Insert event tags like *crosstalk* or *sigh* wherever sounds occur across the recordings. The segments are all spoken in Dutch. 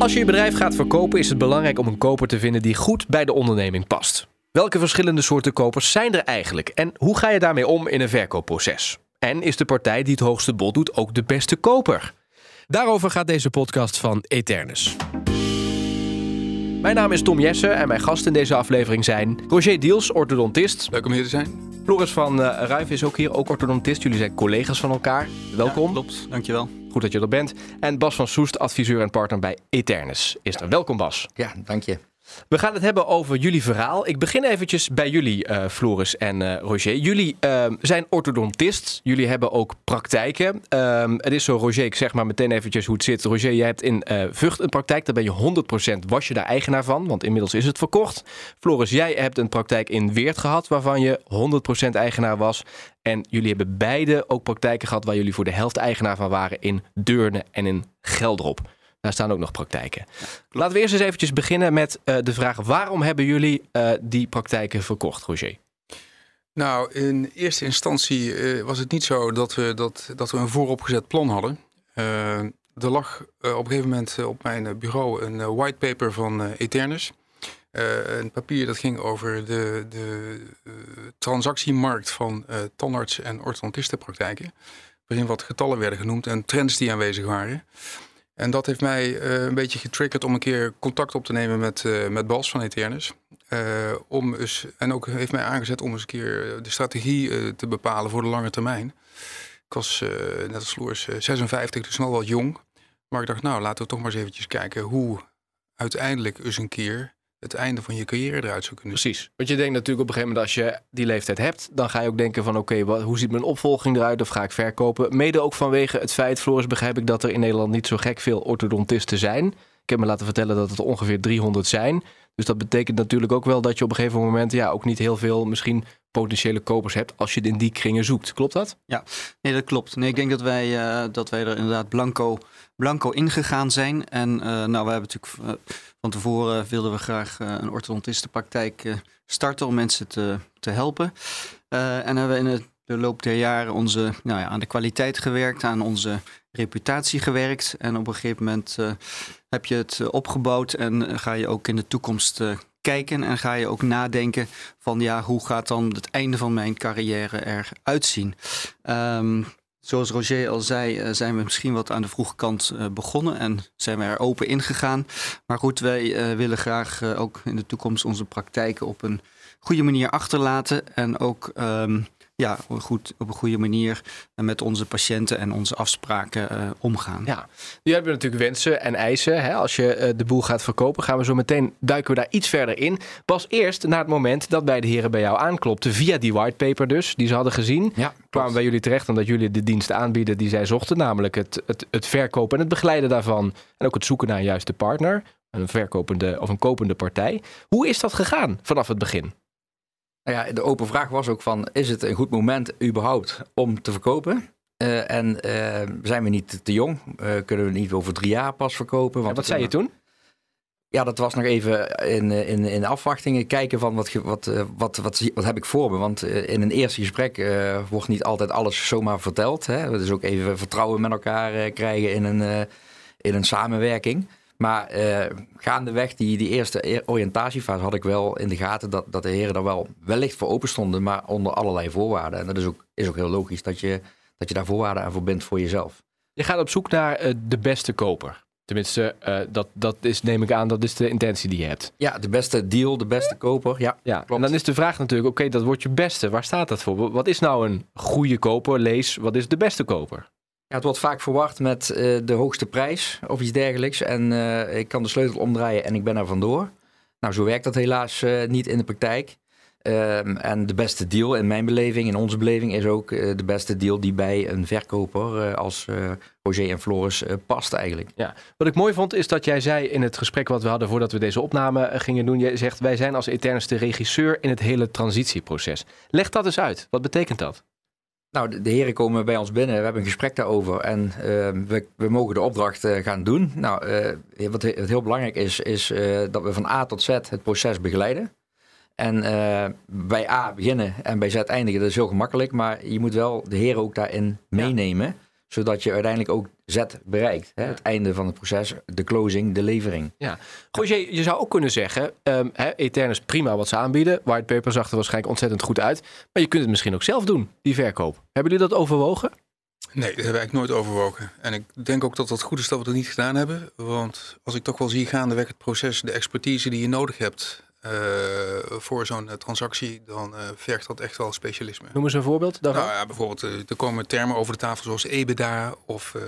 Als je je bedrijf gaat verkopen, is het belangrijk om een koper te vinden die goed bij de onderneming past. Welke verschillende soorten kopers zijn er eigenlijk en hoe ga je daarmee om in een verkoopproces? En is de partij die het hoogste bod doet ook de beste koper? Daarover gaat deze podcast van Eternus. Mijn naam is Tom Jessen en mijn gasten in deze aflevering zijn Roger Diels, orthodontist. Leuk om hier te zijn. Floris van uh, Ruijf is ook hier, ook orthodontist. Jullie zijn collega's van elkaar. Welkom. Ja, klopt, dankjewel. Goed dat je er bent. En Bas van Soest, adviseur en partner bij Eternus. Is er. Welkom Bas. Ja, dank je. We gaan het hebben over jullie verhaal. Ik begin eventjes bij jullie, uh, Floris en uh, Roger. Jullie uh, zijn orthodontist. Jullie hebben ook praktijken. Ehm, het is zo, Roger, ik zeg maar meteen eventjes hoe het zit. Roger, jij hebt in Vught een praktijk. Daar ben je 100% was je daar eigenaar van, want inmiddels is het verkocht. Floris, jij hebt een praktijk in Weert gehad, waarvan je 100% eigenaar was. En jullie hebben beide ook praktijken gehad waar jullie voor de helft eigenaar van waren in Deurne en in Geldrop. Daar staan ook nog praktijken. Laten we eerst eens eventjes beginnen met uh, de vraag: waarom hebben jullie uh, die praktijken verkocht, Roger? Nou, in eerste instantie uh, was het niet zo dat we, dat, dat we een vooropgezet plan hadden. er lag op een gegeven moment op mijn bureau een whitepaper van Eternus. een papier dat ging over de, de transactiemarkt van tandarts- en orthodontistenpraktijken. Waarin wat getallen werden genoemd en trends die aanwezig waren. En dat heeft mij uh, een beetje getriggerd om een keer contact op te nemen met, uh, met Bas van Eternus. Uh, om en ook heeft mij aangezet om eens een keer de strategie te bepalen voor de lange termijn. Ik was net als Floors 56, dus wel wat jong. Maar ik dacht, nou laten we toch maar eens eventjes kijken hoe uiteindelijk eens een keer het einde van je carrière eruit zou kunnen Precies. Want je denkt natuurlijk op een gegeven moment als je die leeftijd hebt, dan ga je ook denken van oké, hoe ziet mijn opvolging eruit of ga ik verkopen? Mede ook vanwege het feit, Floris, begrijp ik dat er in Nederland niet zo gek veel orthodontisten zijn. Ik heb me laten vertellen dat het ongeveer 300 zijn. Dus dat betekent natuurlijk ook wel dat je op een gegeven moment ja, ook niet heel veel misschien potentiële kopers hebt als je in die kringen zoekt. Klopt dat? Ja, nee, dat klopt. Nee, ik denk dat wij, uh, dat wij er inderdaad blanco, blanco ingegaan zijn. En uh, nou, we hebben natuurlijk uh, van tevoren wilden we graag een orthodontistenpraktijk starten om mensen te, te helpen. en hebben we in het de loop der jaren onze, nou ja, aan de kwaliteit gewerkt, aan onze reputatie gewerkt. En op een gegeven moment heb je het opgebouwd en ga je ook in de toekomst uh, kijken en ga je ook nadenken van ja, hoe gaat dan het einde van mijn carrière eruit zien? Um, Zoals Roger al zei, uh, zijn we misschien wat aan de vroege kant uh, begonnen en zijn we er open ingegaan. Maar goed, wij uh, willen graag ook in de toekomst onze praktijken op een goede manier achterlaten. En ook um, ja, goed, op een goede manier met onze patiënten en onze afspraken uh, omgaan. Ja, nu hebben we natuurlijk wensen en eisen. Hè? Als je uh, de boel gaat verkopen, gaan we zo meteen duiken we daar iets verder in. Pas eerst na het moment dat beide heren bij jou aanklopten, via die whitepaper dus, die ze hadden gezien, ja, kwamen bij jullie terecht omdat jullie de diensten aanbieden die zij zochten, namelijk het, het, het verkopen en het begeleiden daarvan en ook het zoeken naar een juiste partner, een verkopende of een kopende partij. Hoe is dat gegaan vanaf het begin? Nou ja, de open vraag was ook van, is het een goed moment überhaupt om te verkopen? Uh, en uh, zijn we niet te jong? Uh, kunnen we niet over drie jaar pas verkopen? Want en wat zei je toen? Ja, dat was nog even in, in, in afwachtingen kijken van wat, wat, wat, wat, wat heb ik voor me. Want in een eerste gesprek wordt niet altijd alles zomaar verteld. Hè? Dus ook even vertrouwen met elkaar krijgen in een, in een samenwerking. Maar uh, gaandeweg, die, die eerste oriëntatiefase had ik wel in de gaten dat, dat de heren daar wel wellicht voor open stonden, maar onder allerlei voorwaarden. En dat is ook, is ook heel logisch dat je, dat je daar voorwaarden aan verbindt voor jezelf. Je gaat op zoek naar uh, de beste koper. Tenminste, uh, dat, dat is, neem ik aan, dat is de intentie die je hebt. Ja, de beste deal, de beste koper. Ja, ja. Klopt. En dan is de vraag natuurlijk, oké, okay, dat wordt je beste. Waar staat dat voor? Wat is nou een goede koper? Lees, wat is de beste koper? Ja, het wordt vaak verwacht met uh, de hoogste prijs of iets dergelijks. En uh, ik kan de sleutel omdraaien en ik ben er vandoor. Nou, zo werkt dat helaas uh, niet in de praktijk. Um, en de beste deal in mijn beleving, in onze beleving, is ook de beste deal die bij een verkoper als Roger en Floris past eigenlijk. Ja. Wat ik mooi vond is dat jij zei in het gesprek wat we hadden voordat we deze opname gingen doen. Je zegt wij zijn als Eternus de regisseur in het hele transitieproces. Leg dat eens uit. Wat betekent dat? Nou, de, de, heren komen bij ons binnen, we hebben een gesprek daarover en uh, we, we, mogen de opdracht uh, gaan doen. Nou, uh, wat, wat, heel belangrijk is, is dat we van A tot Z het proces begeleiden. En bij A beginnen en bij Z eindigen, dat is heel gemakkelijk, maar je moet wel de heren ook daarin meenemen. Ja. Zodat je uiteindelijk ook Z bereikt. Hè? Het einde van het proces, de closing, de levering. Ja. Roger, je zou ook kunnen zeggen, ehm hè, Etern is prima wat ze aanbieden. Whitepaper zag er waarschijnlijk ontzettend goed uit. Maar je kunt het misschien ook zelf doen, die verkoop. Hebben jullie dat overwogen? Nee, dat hebben we eigenlijk nooit overwogen. En ik denk ook dat het goed is dat we dat niet gedaan hebben. Want als ik toch wel zie gaandeweg het proces, de expertise die je nodig hebt voor zo'n eh, transactie, dan eh, vergt dat echt wel specialisme. Noem eens een voorbeeld daarvan. Nou ja, bijvoorbeeld, eh, er komen termen over de tafel zoals EBITDA of eh,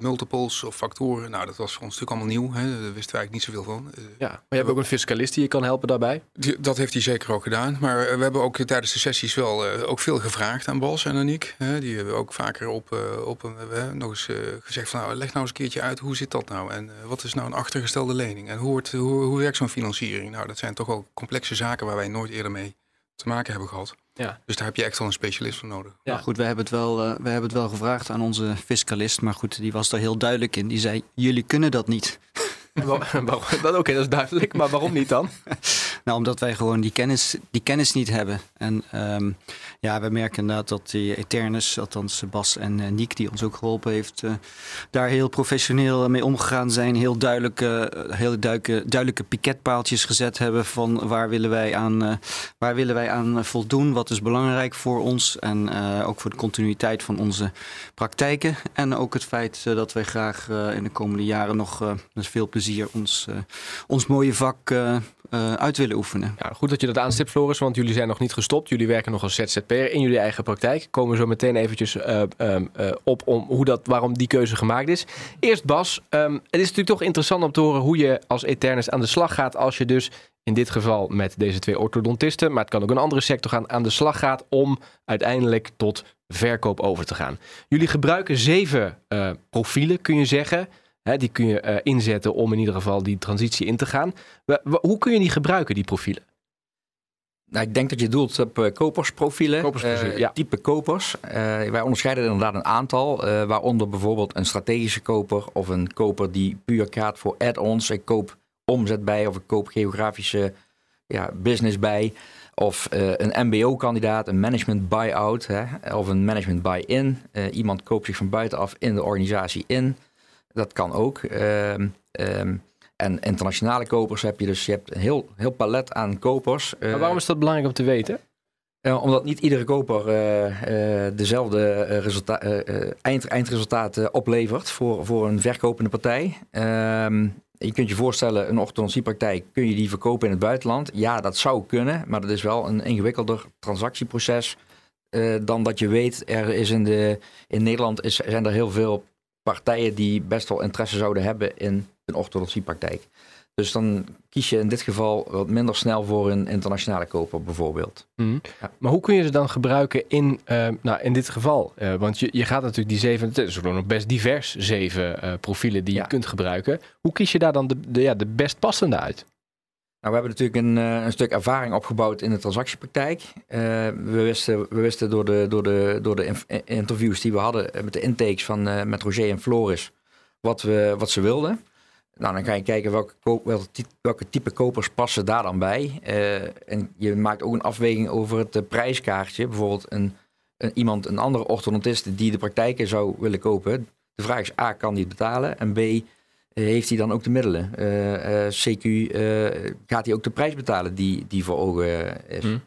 multiples of factoren. Nou, dat was voor ons natuurlijk allemaal nieuw. Hè. Daar wisten we eigenlijk niet zoveel van. Eh, ja, maar je hebt ook een fiscalist die je kan helpen daarbij. die- dat heeft hij zeker ook gedaan. Maar eh, we hebben ook tijdens de sessies wel eh, ook veel gevraagd aan Bas en Aniek. Hè. Die hebben ook vaker op, eh, op een, nog eens eh, gezegd van nou, leg nou eens een keertje uit hoe zit dat nou? En eh, wat is nou een achtergestelde lening? En hoe, wordt, hoe, hoe werkt zo'n financiering? Nou, dat zijn toch wel complexe zaken waar wij nooit eerder mee te maken hebben gehad. Ja. Dus daar heb je echt wel een specialist voor nodig. Ja. Ja. goed, we hebben, het wel, eh, we hebben het wel gevraagd aan onze fiscalist. Maar goed, die was daar heel duidelijk in. Die zei, jullie kunnen dat niet. *laughs* Oké, dat is duidelijk. Maar waarom niet dan? *laughs* Nou, omdat wij gewoon die kennis, die kennis niet hebben. En ehm, ja, we merken inderdaad dat die Eternus, althans Bas en eh, Niek, die ons ook geholpen heeft, eh, daar heel professioneel mee omgegaan zijn. Heel duidelijke, eh, heel duidelijke, duidelijke piketpaaltjes gezet hebben van waar willen wij aan, waar willen wij aan voldoen, wat is belangrijk voor ons en ook voor de continuïteit van onze praktijken. En ook het feit dat wij graag in de komende jaren nog met veel plezier ons, ons mooie vak eh, uit willen oefenen. Ja, goed dat je dat aanstipt, Floris, want jullie zijn nog niet gestopt. Jullie werken nog als ZZP'er in jullie eigen praktijk. Komen we zo meteen eventjes eh, ehm, eh, op om hoe dat, waarom die keuze gemaakt is. Eerst Bas, ehm, het is natuurlijk toch interessant om te horen hoe je als Eternus aan de slag gaat als je dus in dit geval met deze twee orthodontisten, maar het kan ook een andere sector gaan, aan de slag gaat om uiteindelijk tot verkoop over te gaan. Jullie gebruiken zeven profielen, kun je zeggen. Hè, die kun je eh, inzetten om in ieder geval die transitie in te gaan. Hoe kun je die gebruiken, die profielen? Nou, ik denk dat je doelt op eh, kopersprofielen, Kopersprofielen, eh, ja. type kopers. Wij onderscheiden er inderdaad een aantal, waaronder bijvoorbeeld een strategische koper of een koper die puur gaat voor add-ons. Ik koop omzet bij of ik koop geografische ja, business bij. Of een MBO-kandidaat, een management buy-out hè, of een management buy-in. Iemand koopt zich van buitenaf in de organisatie in. Dat kan ook. Ehm, ehm, en internationale kopers heb je dus je hebt een heel, heel palet aan kopers. Maar Eh, waarom is dat belangrijk om te weten? eh, omdat niet iedere koper eh, dezelfde resulta- eind, eindresultaat eh, oplevert voor, voor een verkopende partij. Ehm, je kunt je voorstellen, een orthodontsiepraktijk, kun je die verkopen in het buitenland? Ja, dat zou kunnen, maar dat is wel een ingewikkelder transactieproces dan dat je weet. Er is in, de, in Nederland is, zijn er heel veel partijen die best wel interesse zouden hebben in een orthodontiepraktijk. Dus dan kies je in dit geval wat minder snel voor een internationale koper bijvoorbeeld. Mhm. Ja. Maar hoe kun je ze dan gebruiken in, eh, nou, in dit geval? Eh, want je, je gaat natuurlijk die zeven, het is nog best divers, zeven eh, profielen die je kunt gebruiken. Hoe kies je daar dan de, de, ja, de best passende uit? Nou, we hebben natuurlijk een, eh, een stuk ervaring opgebouwd in de transactiepraktijk. Eh, we, wisten, we wisten door de, door de, door de inf- interviews die we hadden eh, met de intakes van, eh, met Roger en Floris wat, we, wat ze wilden. Nou, dan ga je kijken welke, welke, welke type kopers passen daar dan bij. Eh, en je maakt ook een afweging over het eh, prijskaartje. Bijvoorbeeld een, een, iemand, een andere orthodontist die de praktijken zou willen kopen. De vraag is A, kan die betalen? En B, eh, heeft hij dan ook de middelen? Eh, eh, CQ, eh, gaat hij ook de prijs betalen die, die voor ogen eh, is? Hm.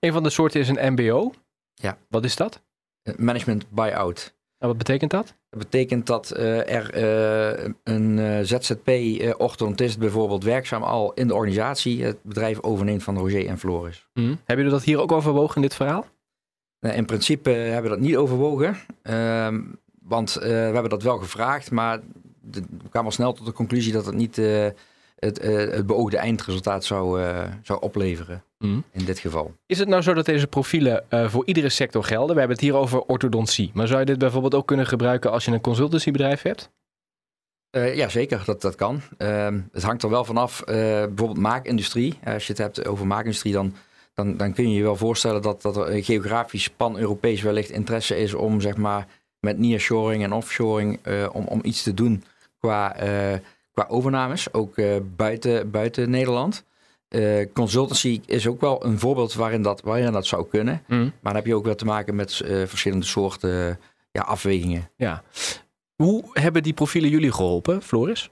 Een van de soorten is een MBO. Ja. Wat is dat? Eh, Management buy-out. En wat betekent dat? Dat betekent dat eh, er eh, een eh, ZZP-orthodontist bijvoorbeeld werkzaam al in de organisatie het bedrijf overneemt van Roger en Floris. Hebben jullie dat hier ook overwogen in dit verhaal? Nou, in principe hebben we dat niet overwogen, ehm, want eh, we hebben dat wel gevraagd, maar de- we kwamen al snel tot de conclusie dat het niet eh, het, eh, het beoogde eindresultaat zou, eh, zou opleveren in dit geval. Is het nou zo dat deze profielen voor iedere sector gelden? We hebben het hier over orthodontie. Maar zou je dit bijvoorbeeld ook kunnen gebruiken als je een consultancybedrijf hebt? Eh, ja, zeker. Dat, dat kan. Ehm, het hangt er wel vanaf. eh bijvoorbeeld maakindustrie. Als je het hebt over maakindustrie, dan, dan, dan kun je je wel voorstellen dat, dat er een geografisch pan-Europees wellicht interesse is om zeg maar met nearshoring en offshoring om, om iets te doen qua, eh, qua overnames, ook eh, buiten, buiten Nederland. Eh, consultancy is ook wel een voorbeeld waarin dat, waarin dat zou kunnen. Maar dan heb je ook wel te maken met eh, verschillende soorten ja, afwegingen. Ja. Hoe hebben die profielen jullie geholpen, Floris?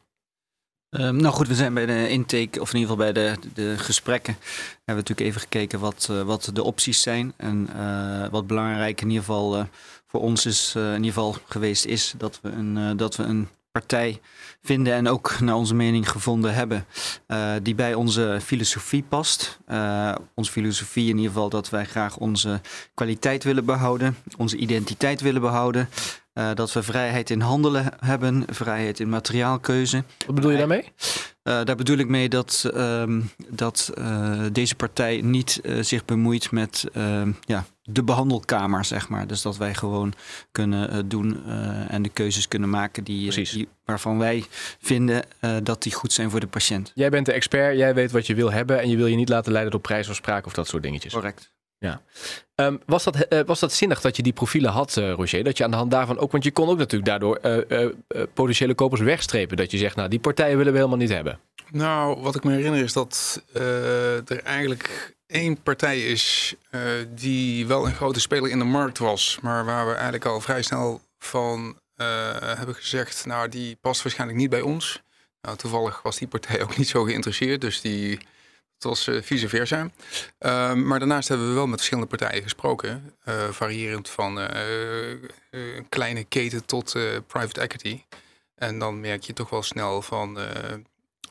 Um, nou goed, we zijn bij de intake, of in ieder geval bij de, de gesprekken, hebben we natuurlijk even gekeken wat, uh, wat de opties zijn. En uh, wat belangrijk in ieder geval uh, voor ons is, in ieder geval geweest is dat we een, dat we een partij vinden en ook naar onze mening gevonden hebben die bij onze filosofie past. onze filosofie in ieder geval dat wij graag onze kwaliteit willen behouden, onze identiteit willen behouden. Uh, dat we vrijheid in handelen hebben, vrijheid in materiaalkeuze. Wat bedoel je daarmee? Uh, daar bedoel ik mee dat, uh, dat uh, deze partij niet zich bemoeit met ehm, ja, de behandelkamer, zeg maar. Dus dat wij gewoon kunnen doen en de keuzes kunnen maken die, die waarvan wij vinden dat die goed zijn voor de patiënt. Jij bent de expert, jij weet wat je wil hebben en je wil je niet laten leiden door prijsafspraak of dat soort dingetjes. Correct. Um, was, dat, uh, was dat zinnig dat je die profielen had, uh, Roger? Dat je aan de hand daarvan ook, want je kon ook natuurlijk daardoor uh, potentiële kopers wegstrepen. Dat je zegt, nou, die partijen willen we helemaal niet hebben. Nou, wat ik me herinner is dat er eigenlijk één partij is die wel een grote speler in de markt was. Maar waar we eigenlijk al vrij snel van hebben gezegd, nou, die past waarschijnlijk niet bij ons. Nou, toevallig was die partij *laughs* ook niet zo geïnteresseerd, dus die het was uh, vice versa. Uh, maar daarnaast hebben we wel met verschillende partijen gesproken. Uh, variërend van eh, een kleine keten tot private equity. En dan merk je toch wel snel van...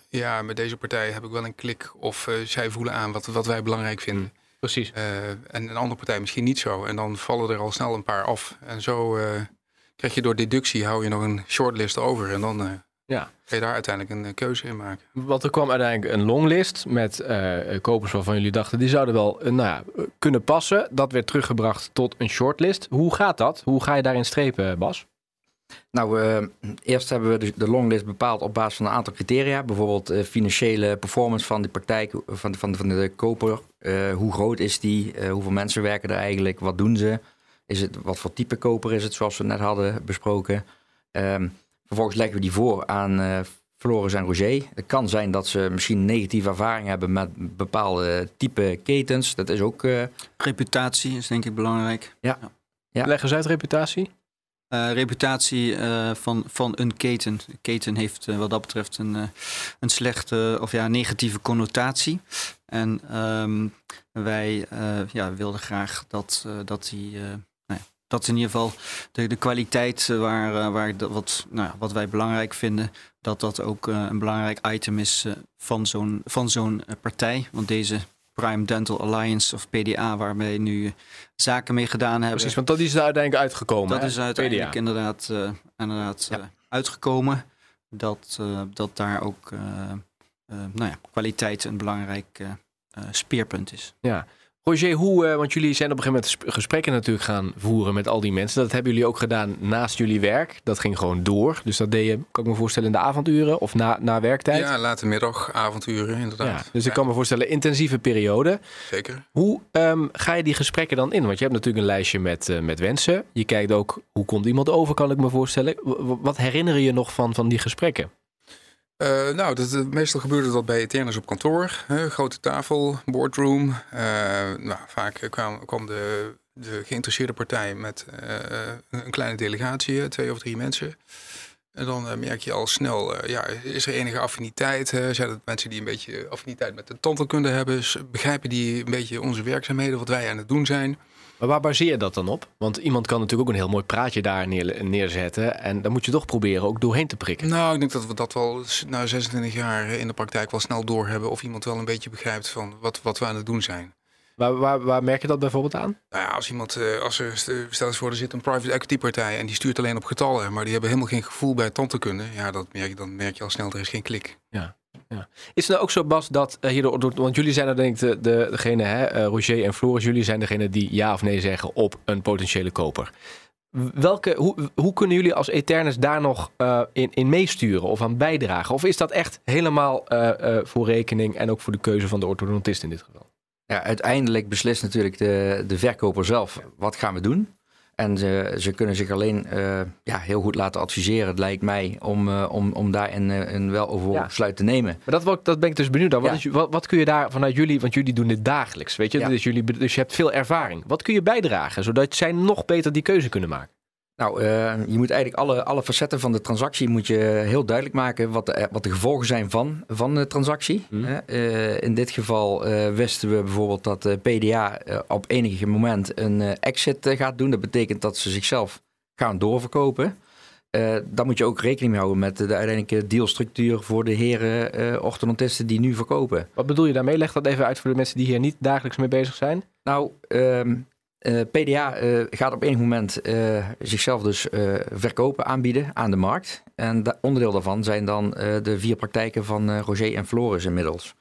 ja, met deze partij heb ik wel een klik. Of zij voelen aan wat, wat wij belangrijk vinden. Mm, precies. en een andere partij misschien niet zo. En dan vallen er al snel een paar af. En zo krijg je door deductie... hou je nog een shortlist over. En dan ja. Kun je daar uiteindelijk een eh, keuze in maken? Want er kwam uiteindelijk een longlist met uh, kopers waarvan jullie dachten die zouden wel uh, nou ja, kunnen passen. Dat werd teruggebracht tot een shortlist. Hoe gaat dat? Hoe ga je daarin strepen, Bas? Nou, uh, eerst hebben we de, de, longlist bepaald op basis van een aantal criteria. Bijvoorbeeld uh, financiële performance van de praktijk, van, van, van de koper. Uh, hoe groot is die? hoeveel mensen werken er eigenlijk? Wat doen ze? Is het, wat voor type koper is het, zoals we net hadden besproken? Ehm, Vervolgens leggen we die voor aan uh, Floris en Roger. Het kan zijn dat ze misschien negatieve ervaring hebben met bepaalde type ketens. Dat is ook... Uh... Reputatie is denk ik belangrijk. Ja. ja. Leg eens uit reputatie. Uh, reputatie uh, van, van een keten. Een keten heeft uh, wat dat betreft een, een slechte of ja, negatieve connotatie. En um, wij ja, wilden graag dat, dat die dat is in ieder geval de, de kwaliteit eh, waar, eh, waar wat, nou, wat wij belangrijk vinden. Dat dat ook uh, een belangrijk item is van zo'n van zo'n partij. Want deze Prime Dental Alliance of PDA, waar wij nu zaken mee gedaan hebben. Precies, want dat is er uiteindelijk uitgekomen. Dat is uiteindelijk PDA. inderdaad, inderdaad ja. uitgekomen. Dat, dat daar ook nou ja, kwaliteit een belangrijk speerpunt is. Ja. Roger, hoe, uh, want jullie zijn op een gegeven moment gesprekken natuurlijk gaan voeren met al die mensen. Dat hebben jullie ook gedaan naast jullie werk. Dat ging gewoon door. Dus dat deed je, kan ik me voorstellen, in de avonduren of na, na werktijd? Ja, late middag, avonduren, inderdaad. Ja, dus ik kan me voorstellen, intensieve periode. Zeker. Hoe um, ga je die gesprekken dan in? Want je hebt natuurlijk een lijstje met, uh, met wensen. Je kijkt ook, hoe komt iemand over, kan ik me voorstellen. W wat herinner je nog van, van die gesprekken? Uh, nou, dat, meestal gebeurde dat bij Eternus op kantoor. Hè, grote tafel, boardroom. Uh, nou, vaak kwam, kwam de, de geïnteresseerde partij met een kleine delegatie, twee of drie mensen. En dan merk je al snel, ja, is er enige affiniteit? zijn het mensen die een beetje affiniteit met de tandheelkunde hebben? Begrijpen die een beetje onze werkzaamheden, wat wij aan het doen zijn? Maar waar baseer je dat dan op? Want iemand kan natuurlijk ook een heel mooi praatje daar neer, neerzetten. En dan moet je toch proberen ook doorheen te prikken. Nou, ik denk dat we dat wel na 26 jaar in de praktijk wel snel doorhebben. Of iemand wel een beetje begrijpt van wat, wat we aan het doen zijn. Waar, waar, waar merk je dat bijvoorbeeld aan? Nou ja, als iemand, eh, als er, stel eens voor, er zit een private equity partij en die stuurt alleen op getallen, maar die hebben helemaal geen gevoel bij tandheelkunde. Ja, dat merk je, dan merk je al snel, er is geen klik. Ja. Is het nou ook zo, Bas, dat uh, hier, want jullie zijn er denk ik de, de, degene, hè, uh, Roger en Floris, jullie zijn degene die ja of nee zeggen op een potentiële koper. Welke, hoe, hoe kunnen jullie als Eternus daar nog uh, in, in meesturen of aan bijdragen? Of is dat echt helemaal voor rekening en ook voor de keuze van de orthodontist in dit geval? Ja, uiteindelijk beslist natuurlijk de, de verkoper zelf wat gaan we doen. En ze, ze kunnen zich alleen uh, ja, heel goed laten adviseren, het lijkt mij, om, uh, om, om daar een, eh, een weloverwogen ja. besluit te nemen. Maar dat, dat ben ik dus benieuwd naar. Wat, ja. is, wat, wat, kun je daar vanuit jullie, want jullie doen dit dagelijks, weet je? Dus, jullie, dus je hebt veel ervaring. Wat kun je bijdragen, zodat zij nog beter die keuze kunnen maken? Nou, uh, je moet eigenlijk alle, alle facetten van de transactie moet je heel duidelijk maken wat de, wat de gevolgen zijn van, van de transactie. Mm. Uh, in dit geval uh, wisten we bijvoorbeeld dat PDA op enig moment een exit gaat doen. Dat betekent dat ze zichzelf gaan doorverkopen. dan moet je ook rekening mee houden met de uiteindelijke dealstructuur voor de heren orthodontisten die nu verkopen. Wat bedoel je daarmee? Leg dat even uit voor de mensen die hier niet dagelijks mee bezig zijn. Nou, um, eh, PDA eh, gaat op enig moment uh, zichzelf dus verkopen, aanbieden aan de markt. En onderdeel daarvan zijn dan de vier praktijken van Roger en Floris inmiddels.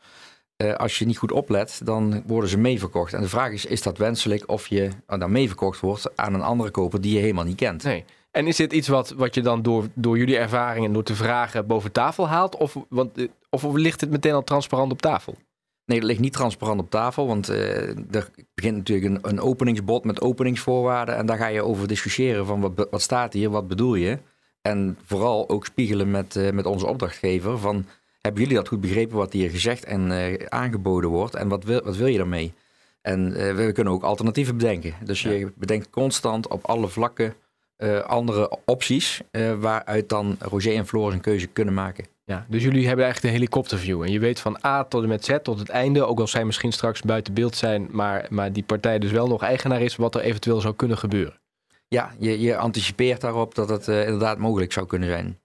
als je niet goed oplet, dan worden ze meeverkocht. En de vraag is, is dat wenselijk of je dan meeverkocht wordt aan een andere koper die je helemaal niet kent? Nee. En is dit iets wat, wat je dan door, door jullie ervaring en door te vragen boven tafel haalt? Of, want, of ligt het meteen al transparant op tafel? Nee, dat ligt niet transparant op tafel, want uh, er begint natuurlijk een, een openingsbod met openingsvoorwaarden. En daar ga je over discussiëren van wat, wat staat hier, wat bedoel je? En vooral ook spiegelen met, uh, met onze opdrachtgever van... hebben jullie dat goed begrepen wat hier gezegd en uh, aangeboden wordt? En wat wil, wat wil je daarmee? En we kunnen ook alternatieven bedenken. Dus je bedenkt constant op alle vlakken andere opties... waaruit dan Roger en Floris een keuze kunnen maken. Ja, dus jullie hebben eigenlijk de helikopterview. En je weet van A tot en met Z tot het einde, ook al zij misschien straks buiten beeld zijn, maar, maar die partij dus wel nog eigenaar is, wat er eventueel zou kunnen gebeuren. Ja, je, je anticipeert daarop dat het uh, inderdaad mogelijk zou kunnen zijn.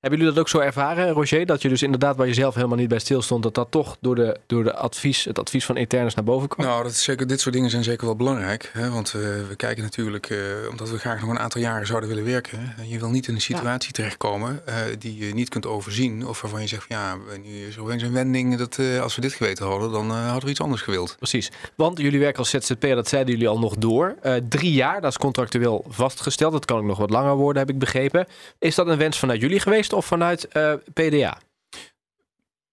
Hebben jullie dat ook zo ervaren, Roger? Dat je dus inderdaad, waar je zelf helemaal niet bij stilstond, dat dat toch door, de, door de advies, het advies van Eternus naar boven kwam? Nou, dat is zeker, dit soort dingen zijn zeker wel belangrijk. Hè? Want uh, we kijken natuurlijk, uh, omdat we graag nog een aantal jaren zouden willen werken. Je wil niet in een situatie ja. terechtkomen uh, die je niet kunt overzien. Of waarvan je zegt, van, ja, nu is er opeens een wending. Dat als we dit geweten hadden, dan hadden we iets anders gewild. Precies. Want jullie werken als ZZP'er, dat zeiden jullie al nog door. drie jaar, dat is contractueel vastgesteld. Dat kan ook nog wat langer worden, heb ik begrepen. Is dat een wens vanuit jullie geweest? Of vanuit uh, eh, PDA?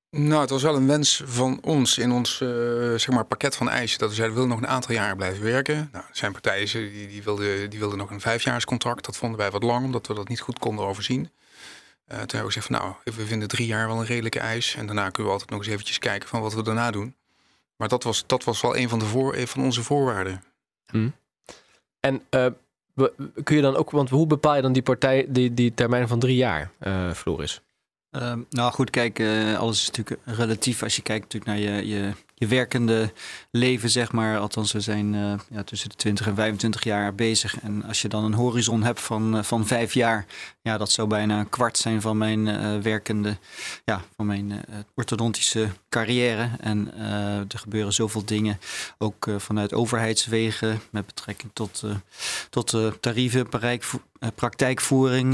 Nou, het was wel een wens van ons in ons uh, zeg maar pakket van eisen. Dat we zeiden, we willen nog een aantal jaren blijven werken. Nou, er zijn partijen die, die, wilden, die wilden nog een vijfjaarscontract. Dat vonden wij wat lang, omdat we dat niet goed konden overzien. Uh, toen hebben we gezegd van, nou, we vinden drie jaar wel een redelijke eis. En daarna kunnen we altijd nog eens eventjes kijken van wat we daarna doen. Maar dat was, dat was wel een van, de voor, van onze voorwaarden. Hmm. En uh, kun je dan ook, want hoe bepaal je dan die partij, die, die termijn van drie jaar, uh, Floris? Um, nou goed, kijk, uh, alles is natuurlijk relatief als je kijkt natuurlijk naar je, je, je werkende leven, zeg maar. Althans, we zijn uh, ja, tussen de 20 en 25 jaar bezig. En als je dan een horizon hebt van, uh, van vijf jaar, ja, dat zou bijna een kwart zijn van mijn werkende, ja, van mijn orthodontische carrière. En er gebeuren zoveel dingen, ook vanuit overheidswegen, met betrekking tot, tot tarieven, praktijkvoering,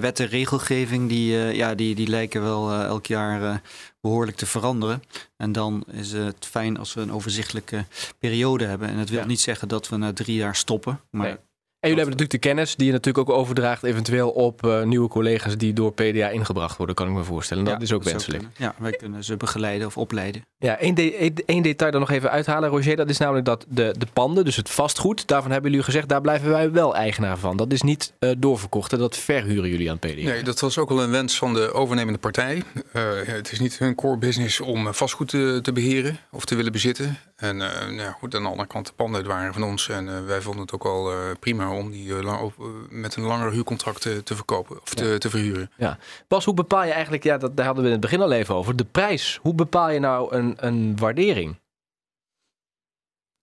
wet en regelgeving, die, ja, die, die lijken wel elk jaar behoorlijk te veranderen. En dan is het fijn als we een overzichtelijke periode hebben. En het wil niet zeggen dat we na drie jaar stoppen. Maar en jullie hebben natuurlijk de kennis die je natuurlijk ook overdraagt eventueel op uh, nieuwe collega's die door PDA ingebracht worden, kan ik me voorstellen. Dat is ook wenselijk. ja, wij kunnen ze begeleiden of opleiden. Ja, één, de, één detail dan nog even uithalen, Roger. Dat is namelijk dat de, de panden, dus het vastgoed, daarvan hebben jullie gezegd, daar blijven wij wel eigenaar van. Dat is niet uh, doorverkocht en dat verhuren jullie aan PDA. Nee, dat was ook wel een wens van de overnemende partij. Uh, het is niet hun core business om vastgoed te, te beheren of te willen bezitten. En nou goed, aan de andere kant, de panden waren van ons en wij vonden het ook al prima om die uh, lang, uh, met een langer huurcontract te, te verkopen of te, te, verhuren. Ja. Bas, hoe bepaal je eigenlijk, ja, dat, daar hadden we in het begin al even over, de prijs. Hoe bepaal je nou een, een waardering?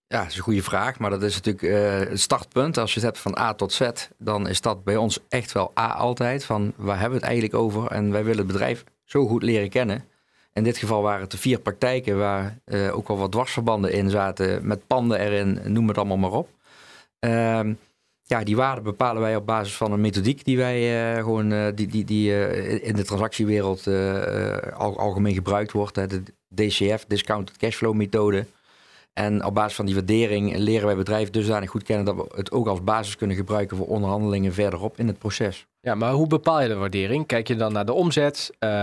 Ja, dat is een goede vraag, maar dat is natuurlijk uh, het startpunt. Als je het hebt van A tot Z, dan is dat bij ons echt wel A altijd. Van waar hebben we het eigenlijk over? En wij willen het bedrijf zo goed leren kennen. In dit geval waren het de vier praktijken waar uh, ook wel wat dwarsverbanden in zaten, met panden erin, noem het allemaal maar op. Uh, ja, die waarde bepalen wij op basis van een methodiek die wij uh, gewoon uh, die, die, die uh, in de transactiewereld al, algemeen gebruikt wordt. Hè, de DCF, Discounted Cashflow methode. En op basis van die waardering leren wij bedrijven dusdanig goed kennen dat we het ook als basis kunnen gebruiken voor onderhandelingen verderop in het proces. Ja, maar hoe bepaal je de waardering? Kijk je dan naar de omzet? Uh, uh,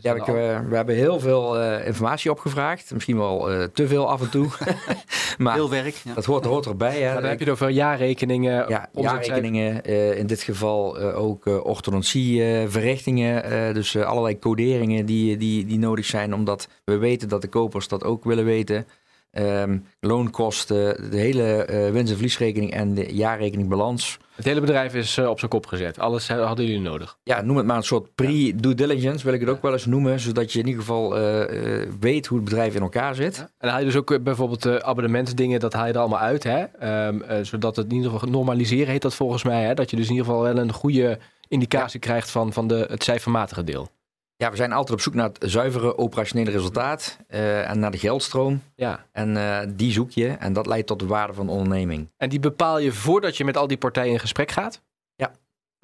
ja, we, we, hebben heel veel uh, informatie opgevraagd. Misschien wel uh, te veel af en toe. *laughs* maar veel werk. Ja. Dat hoort, hoort erbij. Hè. dan heb je het over jaarrekeningen. Ja, jaarrekeningen. in dit geval ook orthodontieverrichtingen. dus allerlei coderingen die, die, die nodig zijn. Omdat we weten dat de kopers dat ook willen weten. Ehm, loonkosten, de hele uh, winst- en verliesrekening en de jaarrekening balans. Het hele bedrijf is uh, op zijn kop gezet. Alles hadden jullie nodig. Ja, noem het maar een soort pre-due diligence, wil ik het ook wel eens noemen. Zodat je in ieder geval uh, weet hoe het bedrijf in elkaar zit. Ja. En dan haal je dus ook bijvoorbeeld abonnementsdingen, dat haal je er allemaal uit. Hè? Um, zodat het in ieder geval normaliseren heet dat volgens mij. Hè? Dat je dus in ieder geval wel een goede indicatie ja. krijgt van, van de, het cijfermatige deel. Ja, we zijn altijd op zoek naar het zuivere operationele resultaat uh, en naar de geldstroom. Ja. En uh, die zoek je en dat leidt tot de waarde van de onderneming. En die bepaal je voordat je met al die partijen in gesprek gaat? Ja. Oké,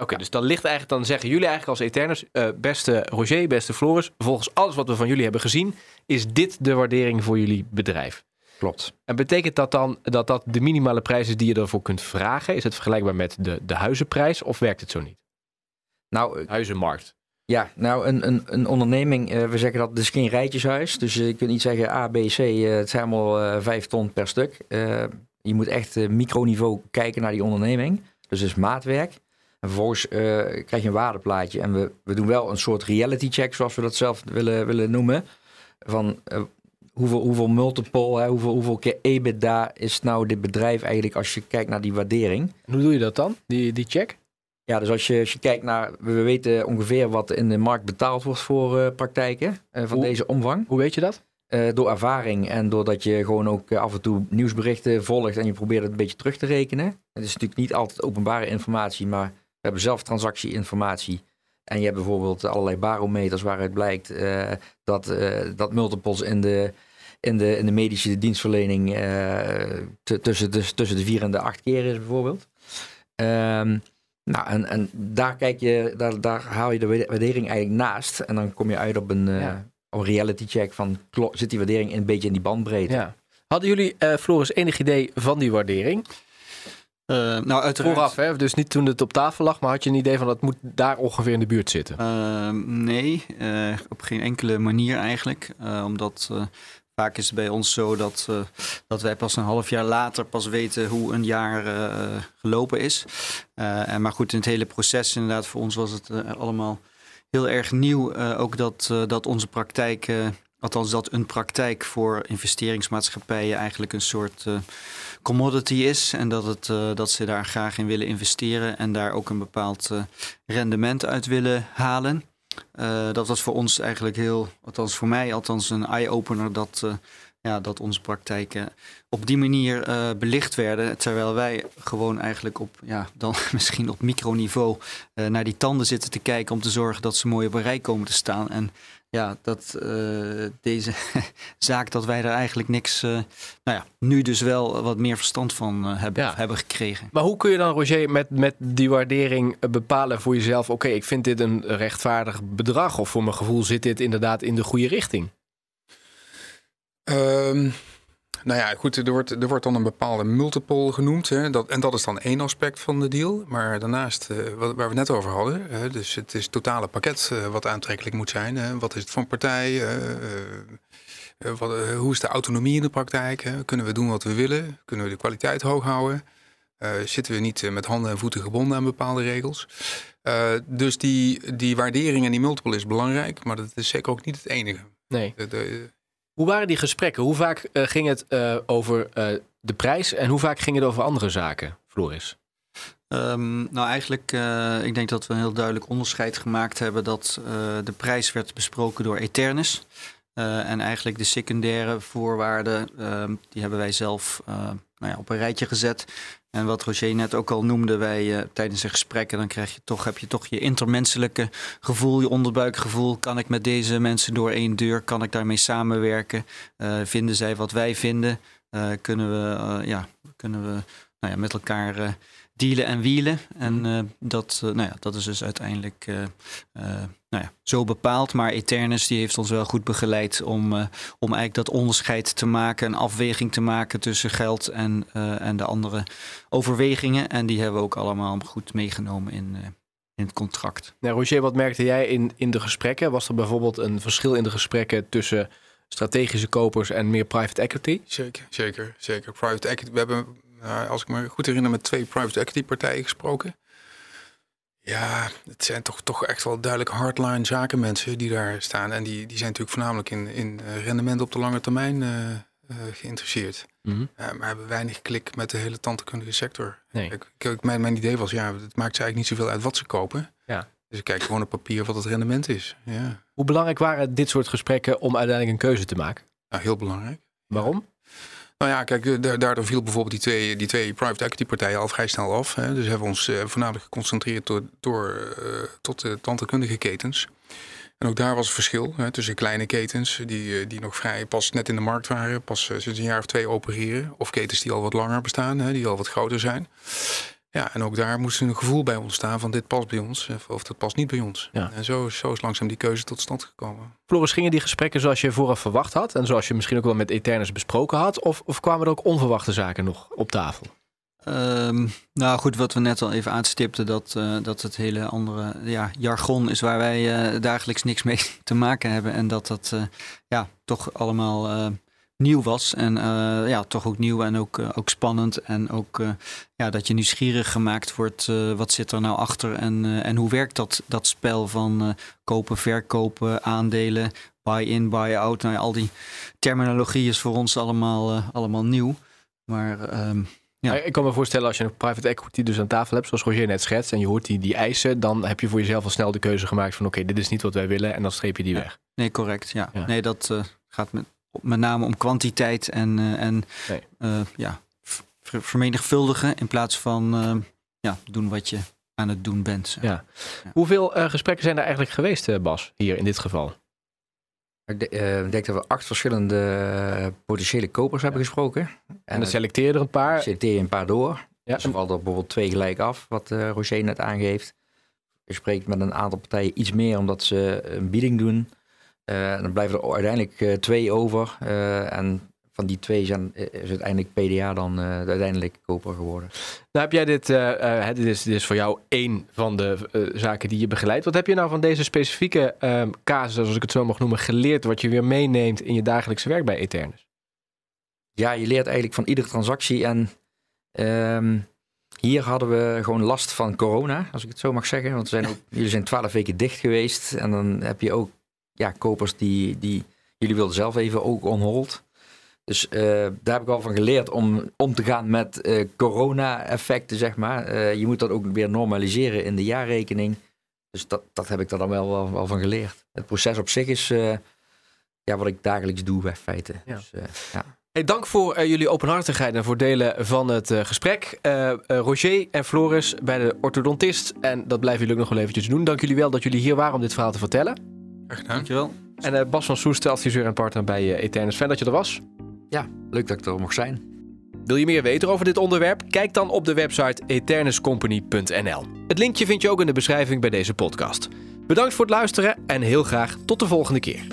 okay, ja. dus dan ligt eigenlijk, dan zeggen jullie eigenlijk als Eternus, uh, beste Roger, beste Floris, volgens alles wat we van jullie hebben gezien, is dit de waardering voor jullie bedrijf? Klopt. En betekent dat dan dat dat de minimale prijs is die je ervoor kunt vragen? Is het vergelijkbaar met de, de huizenprijs of werkt het zo niet? Nou, huizenmarkt. Ja, nou, een, een, een onderneming, uh, we zeggen dat het is geen rijtjeshuis. Dus je kunt niet zeggen A, B, C, uh, het zijn allemaal vijf ton per stuk. je moet echt microniveau kijken naar die onderneming. Dus is maatwerk. En vervolgens krijg je een waardeplaatje. En we, we doen wel een soort reality check, zoals we dat zelf willen, willen noemen. Van hoeveel, hoeveel multiple, hoeveel, hoeveel keer EBITDA is nou dit bedrijf eigenlijk als je kijkt naar die waardering. Hoe doe je dat dan, die, die check? Ja, dus als je, als je kijkt naar, we weten ongeveer wat in de markt betaald wordt voor uh, praktijken uh, van hoe, deze omvang. Hoe weet je dat? Uh, door ervaring en doordat je gewoon ook af en toe nieuwsberichten volgt en je probeert het een beetje terug te rekenen. Het is natuurlijk niet altijd openbare informatie, maar we hebben zelf transactieinformatie. En je hebt bijvoorbeeld allerlei barometers waaruit blijkt dat, dat multiples in de, in de, in de medische dienstverlening tussen, de, tussen de vier en de acht keer is bijvoorbeeld. Um, nou, en, en daar kijk je, daar, daar haal je de waardering eigenlijk naast. En dan kom je uit op een, ja. uh, een reality check van zit die waardering een beetje in die bandbreedte. Ja. Hadden jullie, uh, Floris, enig idee van die waardering? Uh, nou, uiteraard. Vooraf, hè? dus niet toen het op tafel lag, maar had je een idee van dat moet daar ongeveer in de buurt zitten? nee, op geen enkele manier eigenlijk. omdat Vaak is het bij ons zo dat, uh, dat wij pas een half jaar later pas weten hoe een jaar uh, gelopen is. Uh, en maar goed, in het hele proces inderdaad, voor ons was het allemaal heel erg nieuw. ook dat, dat onze praktijk, althans dat een praktijk voor investeringsmaatschappijen eigenlijk een soort commodity is. En dat, het, dat ze daar graag in willen investeren en daar ook een bepaald rendement uit willen halen. Uh, dat was voor ons eigenlijk heel, althans voor mij, althans een eye-opener dat, uh, ja, dat onze praktijken op die manier uh, belicht werden. Terwijl wij gewoon eigenlijk op, ja, dan *laughs* misschien op microniveau naar die tanden zitten te kijken om te zorgen dat ze mooi op een rij komen te staan. En ja, dat uh, deze *laughs* zaak, dat wij er eigenlijk niks, uh, nou ja, nu dus wel wat meer verstand van uh, hebben, ja. hebben gekregen. Maar hoe kun je dan, Roger, met, met die waardering bepalen voor jezelf, oké, okay, ik vind dit een rechtvaardig bedrag of voor mijn gevoel zit dit inderdaad in de goede richting? Um, nou ja, goed, er wordt, er wordt dan een bepaalde multiple genoemd. Hè, dat, en dat is dan één aspect van de deal. Maar daarnaast, uh, wat, waar we het net over hadden, dus het is het totale pakket uh, wat aantrekkelijk moet zijn. wat is het voor een partij? Wat, hoe is de autonomie in de praktijk? Kunnen we doen wat we willen? Kunnen we de kwaliteit hoog houden? zitten we niet met handen en voeten gebonden aan bepaalde regels? dus die, die waardering en die multiple is belangrijk, maar dat is zeker ook niet het enige. Nee. De, de, hoe waren die gesprekken? Hoe vaak uh, ging het uh, over uh, de prijs en hoe vaak ging het over andere zaken, Floris? Um, nou, eigenlijk, ik denk dat we een heel duidelijk onderscheid gemaakt hebben dat de prijs werd besproken door Eternus. en eigenlijk de secundaire voorwaarden, ehm, die hebben wij zelf nou ja, op een rijtje gezet. En wat Roger net ook al noemde, wij uh, tijdens de gesprekken, dan krijg je toch, heb je toch je intermenselijke gevoel, je onderbuikgevoel. Kan ik met deze mensen door één deur? Kan ik daarmee samenwerken? Uh, vinden zij wat wij vinden? Uh, kunnen we, ja, kunnen we nou ja, met elkaar dealen en wielen. En uh, dat, nou ja, dat is dus uiteindelijk nou ja, zo bepaald. Maar Eternus die heeft ons wel goed begeleid om, om eigenlijk dat onderscheid te maken, een afweging te maken tussen geld en, en de andere overwegingen. En die hebben we ook allemaal goed meegenomen in, in het contract. Nou, Roger, wat merkte jij in, in de gesprekken? Was er bijvoorbeeld een verschil in de gesprekken tussen strategische kopers en meer private equity? Zeker, zeker, zeker. Private equity. We hebben uh, als ik me goed herinner, met twee private equity partijen gesproken. Ja, het zijn toch, toch echt wel duidelijk hardline zakenmensen die daar staan. En die, die zijn natuurlijk voornamelijk in, in rendement op de lange termijn uh, eh, geïnteresseerd. Eh, maar hebben weinig klik met de hele tandheelkundige sector. Nee. Ik, ik- mijn, mijn idee was, ja, het maakt ze eigenlijk niet zoveel uit wat ze kopen. Ja. Dus ik kijk gewoon op papier wat het rendement is. Ja, Hoe belangrijk waren dit soort gesprekken om uiteindelijk een keuze te maken? nou, heel belangrijk. Waarom? Nou ja, kijk, eh, da- daardoor viel bijvoorbeeld die twee, die twee private equity partijen al vrij snel af. Hè. Dus hebben we ons eh, voornamelijk geconcentreerd door, door, eh, tot de tandheelkundige ketens. En ook daar was een verschil hè, tussen kleine ketens die, die nog vrij pas net in de markt waren, pas sinds een jaar of twee opereren. Of ketens die al wat langer bestaan, hè, die al wat groter zijn. Ja, en ook daar moest een gevoel bij ontstaan van dit past bij ons of, of dat past niet bij ons. Ja. En zo, zo is langzaam die keuze tot stand gekomen. Floris, gingen die gesprekken zoals je vooraf verwacht had? En zoals je misschien ook wel met Eternus besproken had? Of, of kwamen er ook onverwachte zaken nog op tafel? Ehm, nou goed, wat we net al even aanstipten, dat, eh, dat het hele andere ja, jargon is waar wij eh, dagelijks niks mee *laughs* te maken hebben. En dat dat eh, ja, toch allemaal eh, nieuw was. En eh, ja, toch ook nieuw en ook, eh, ook spannend. En ook eh, ja, dat je nieuwsgierig gemaakt wordt. wat zit er nou achter en, en hoe werkt dat, dat spel van kopen, verkopen, aandelen, buy-in, buy-out. Nou ja, al die terminologie is voor ons allemaal, allemaal nieuw. Maar ehm, Ja. Ik kan me voorstellen als je een private equity dus aan tafel hebt, zoals Roger net schetst, en je hoort die, die eisen, dan heb je voor jezelf al snel de keuze gemaakt van oké, dit is niet wat wij willen en dan streep je die Ja. weg. Nee, correct. Ja. Ja. Nee, dat gaat met, met name om kwantiteit en, eh, en Nee. eh, ja, ver- vermenigvuldigen in plaats van eh, ja, doen wat je aan het doen bent. zeg. Ja. Ja. Hoeveel eh, gesprekken zijn er eigenlijk geweest, Bas, hier in dit geval? Ik de- eh, ik denk dat we acht verschillende potentiële kopers hebben gesproken. En dan dan selecteer je er een paar. selecteer je een paar door. Ja, Dus er valt er bijvoorbeeld twee gelijk af, wat eh Roger net aangeeft. Je spreekt met een aantal partijen iets meer omdat ze een bieding doen. Eh, en dan blijven er uiteindelijk eh, twee over. Eh, en van die twee zijn, is uiteindelijk PDA dan de uiteindelijke koper geworden. Nou heb jij dit, dit, is, dit is voor jou één van de zaken die je begeleidt. Wat heb je nou van deze specifieke ehm casus, als ik het zo mag noemen, geleerd wat je weer meeneemt in je dagelijkse werk bij Eternus? Ja, je leert eigenlijk van iedere transactie. En ehm, hier hadden we gewoon last van corona, als ik het zo mag zeggen. Want we zijn ook, jullie zijn twaalf weken dicht geweest. En dan heb je ook ja, kopers die, die... Jullie wilden zelf even ook on hold. Dus eh, daar heb ik al van geleerd om om te gaan met eh, corona-effecten, zeg maar. Eh, je moet dat ook weer normaliseren in de jaarrekening. Dus dat, dat heb ik er dan wel, wel, wel van geleerd. Het proces op zich is ja, wat ik dagelijks doe, bij feiten. Ja. Dus, ja. Hey, dank voor jullie openhartigheid en voor delen van het gesprek. Roger en Floris bij de orthodontist. En dat blijven jullie ook nog wel eventjes doen. Dank jullie wel dat jullie hier waren om dit verhaal te vertellen. Graag gedaan. Dankjewel. En eh, Bas van Soest, adviseur en partner bij eh, Eternus. Fijn dat je er was. Leuk dat ik er mocht zijn. Wil je meer weten over dit onderwerp? Kijk dan op de website eternuscompany.nl. Het linkje vind je ook in de beschrijving bij deze podcast. Bedankt voor het luisteren en heel graag tot de volgende keer.